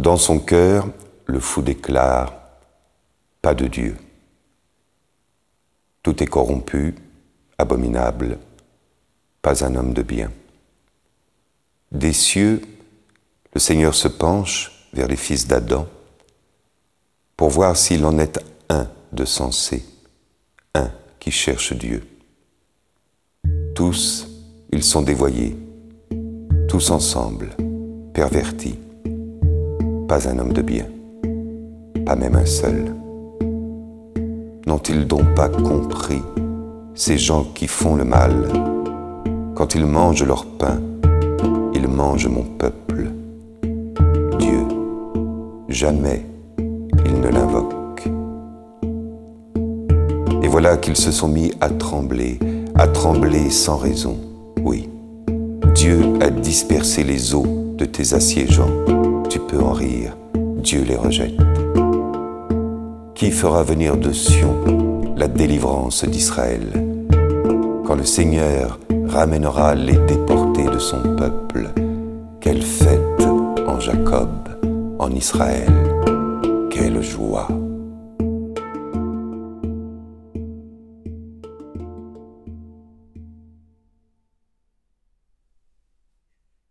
Dans son cœur, le fou déclare Pas de Dieu. Tout est corrompu, abominable, pas un homme de bien. Des cieux, le Seigneur se penche vers les fils d'Adam pour voir s'il en est un de sensé, un qui cherche Dieu. Tous, ils sont dévoyés, tous ensemble, pervertis. Pas un homme de bien, pas même un seul. N'ont-ils donc pas compris, ces gens qui font le mal, quand ils mangent leur pain, ils mangent mon peuple Dieu, jamais ils ne l'invoquent. Et voilà qu'ils se sont mis à trembler, à trembler sans raison. Oui, Dieu a dispersé les eaux de tes assiégeants. Tu peux en rire, Dieu les rejette. Qui fera venir de Sion la délivrance d'Israël Quand le Seigneur ramènera les déportés de son peuple, quelle fête en Jacob, en Israël, quelle joie